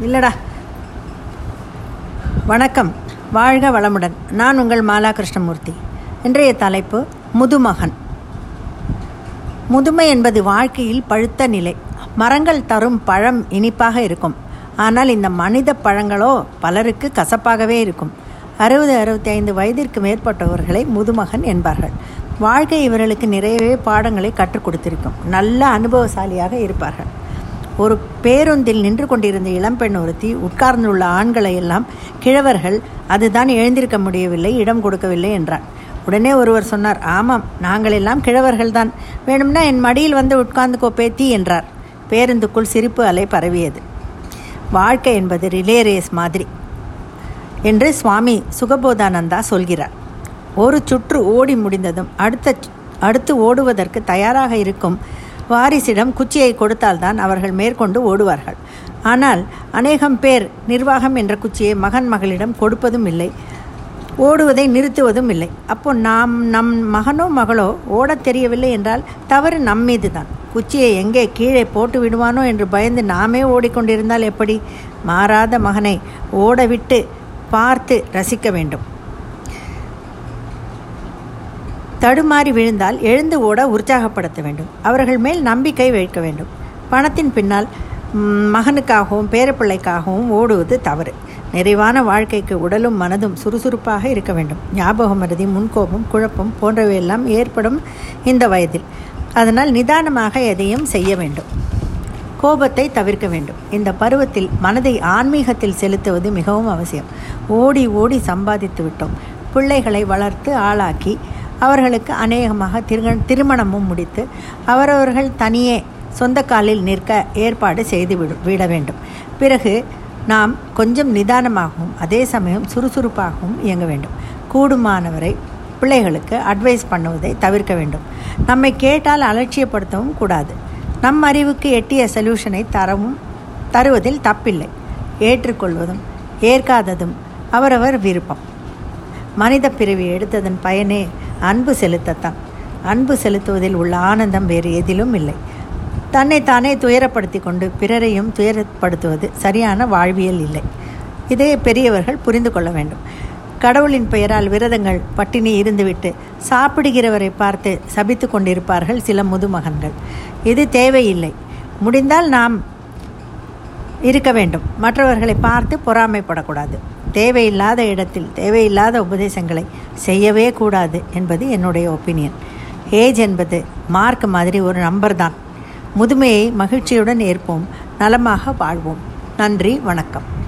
இல்லைடா. வணக்கம். வாழ்க வளமுடன். நான் உங்கள் மாலா கிருஷ்ணமூர்த்தி இன்றைய தலைப்பு முதுமகன். முதுமை என்பது வாழ்க்கையில் பழுத்த நிலை. மரங்கள் தரும் பழம் இனிப்பாக இருக்கும். ஆனால் இந்த மனித பழங்களோ பலருக்கு கசப்பாகவே இருக்கும். அறுபது அறுபத்தி ஐந்து வயதிற்கு மேற்பட்டவர்களை முதுமகன் என்பார்கள். வாழ்க்கை இவர்களுக்கு நிறையவே பாடங்களை கற்றுக் கொடுத்திருக்கும். நல்ல அனுபவசாலியாக இருப்பார்கள். ஒரு பேருந்தில் நின்று கொண்டிருந்த இளம்பெண் ஒருத்தி உட்கார்ந்துள்ள ஆண்களை எல்லாம் கிழவர்கள் அதுதான் எழுந்திருக்க முடியவில்லை இடம் கொடுக்கவில்லை என்றார் உடனே ஒருவர் சொன்னார் ஆமாம் நாங்கள் எல்லாம் கிழவர்கள்தான் வேணும்னா என் மடியில் வந்து உட்கார்ந்து பேத்தி என்றார். பேருந்துக்குள் சிரிப்பு அலை பரவியது. வாழ்க்கை என்பது ரிலே ரேஸ் மாதிரி என்று சுவாமி சுகபோதானந்தா சொல்கிறார். ஒரு சுற்று ஓடி முடிந்ததும் அடுத்த அடுத்து ஓடுவதற்கு தயாராக இருக்கும் வாரிசிடம் குச்சியை கொடுத்தால்தான் அவர்கள் மேற்கொண்டு ஓடுவார்கள். ஆனால் அநேகம் பேர் நிர்வாகம் என்ற குச்சியை மகன் மகளிடம் கொடுப்பதும் இல்லை. ஓடுவதை நிறுத்துவதும் இல்லை. அப்போ நாம் நம் மகனோ மகளோ ஓடத் தெரியவில்லை என்றால் தவறு நம் மீது தான் குச்சியை எங்கே கீழே போட்டு விடுவானோ என்று பயந்து நாமே ஓடிக்கொண்டிருந்தால் எப்படி? மாறாத மகனை ஓடவிட்டு பார்த்து ரசிக்க வேண்டும். தடுமாறி விழுந்தால் எழுந்து ஓட உற்சாகப்படுத்த வேண்டும். அவர்கள் மேல் நம்பிக்கை வைக்க வேண்டும். பணத்தின் பின்னால் மகனுக்காகவும் பேரப்பிள்ளைக்காகவும் ஓடுவது தவறு. நிறைவான வாழ்க்கைக்கு உடலும் மனதும் சுறுசுறுப்பாக இருக்க வேண்டும். ஞாபக மருதி முன்கோபம் குழப்பம் போன்றவையெல்லாம் ஏற்படும் இந்த வயதில். அதனால் நிதானமாக எதையும் செய்ய வேண்டும். கோபத்தை தவிர்க்க வேண்டும். இந்த பருவத்தில் மனதை ஆன்மீகத்தில் செலுத்துவது மிகவும் அவசியம். ஓடி ஓடி சம்பாதித்து விட்டோம். பிள்ளைகளை வளர்த்து ஆளாக்கி அவர்களுக்கு அநேகமாக திரு திருமணமும் முடித்து அவரவர்கள் தனியே சொந்த காலில் நிற்க ஏற்பாடு செய்து விடு விட வேண்டும். பிறகு நாம் கொஞ்சம் நிதானமாகவும் அதே சமயம் சுறுசுறுப்பாகவும் இயங்க வேண்டும். கூடுமானவரை பிள்ளைகளுக்கு அட்வைஸ் பண்ணுவதை தவிர்க்க வேண்டும். நம்மை கேட்டால் அலட்சியப்படுத்தவும் கூடாது. நம் அறிவுக்கு எட்டிய சொல்யூஷனை தரவும் தருவதில் தப்பில்லை. ஏற்றுக்கொள்வதும் ஏற்காததும் அவரவர் விருப்பம். மனித பிறவி எடுத்ததன் பயனே அன்பு செலுத்தத்தான். அன்பு செலுத்துவதில் உள்ள ஆனந்தம் வேறு எதிலும் இல்லை. தன்னை தானே துயரப்படுத்தி கொண்டு பிறரையும் துயரப்படுத்துவது சரியான வாழ்வியல் இல்லை. இதை பெரியவர்கள் புரிந்து கொள்ள வேண்டும். கடவுளின் பெயரால் விரதங்கள் பட்டினி இருந்துவிட்டு சாப்பிடுகிறவரை பார்த்து சபித்து கொண்டிருப்பார்கள் சில முதுமகன்கள். இது தேவையில்லை. முடிந்தால் நாம் இருக்க வேண்டும். மற்றவர்களை பார்த்து பொறாமைப்படக்கூடாது. தேவையில்லாத இடத்தில் தேவையில்லாத உபதேசங்களை செய்யவே கூடாது என்பது என்னுடைய ஒப்பீனியன் ஏஜ் என்பது மார்க் மாதிரி ஒரு நம்பர் தான். முதுமையை மகிழ்ச்சியுடன் ஏற்போம் நலமாக வாழ்வோம். நன்றி வணக்கம்.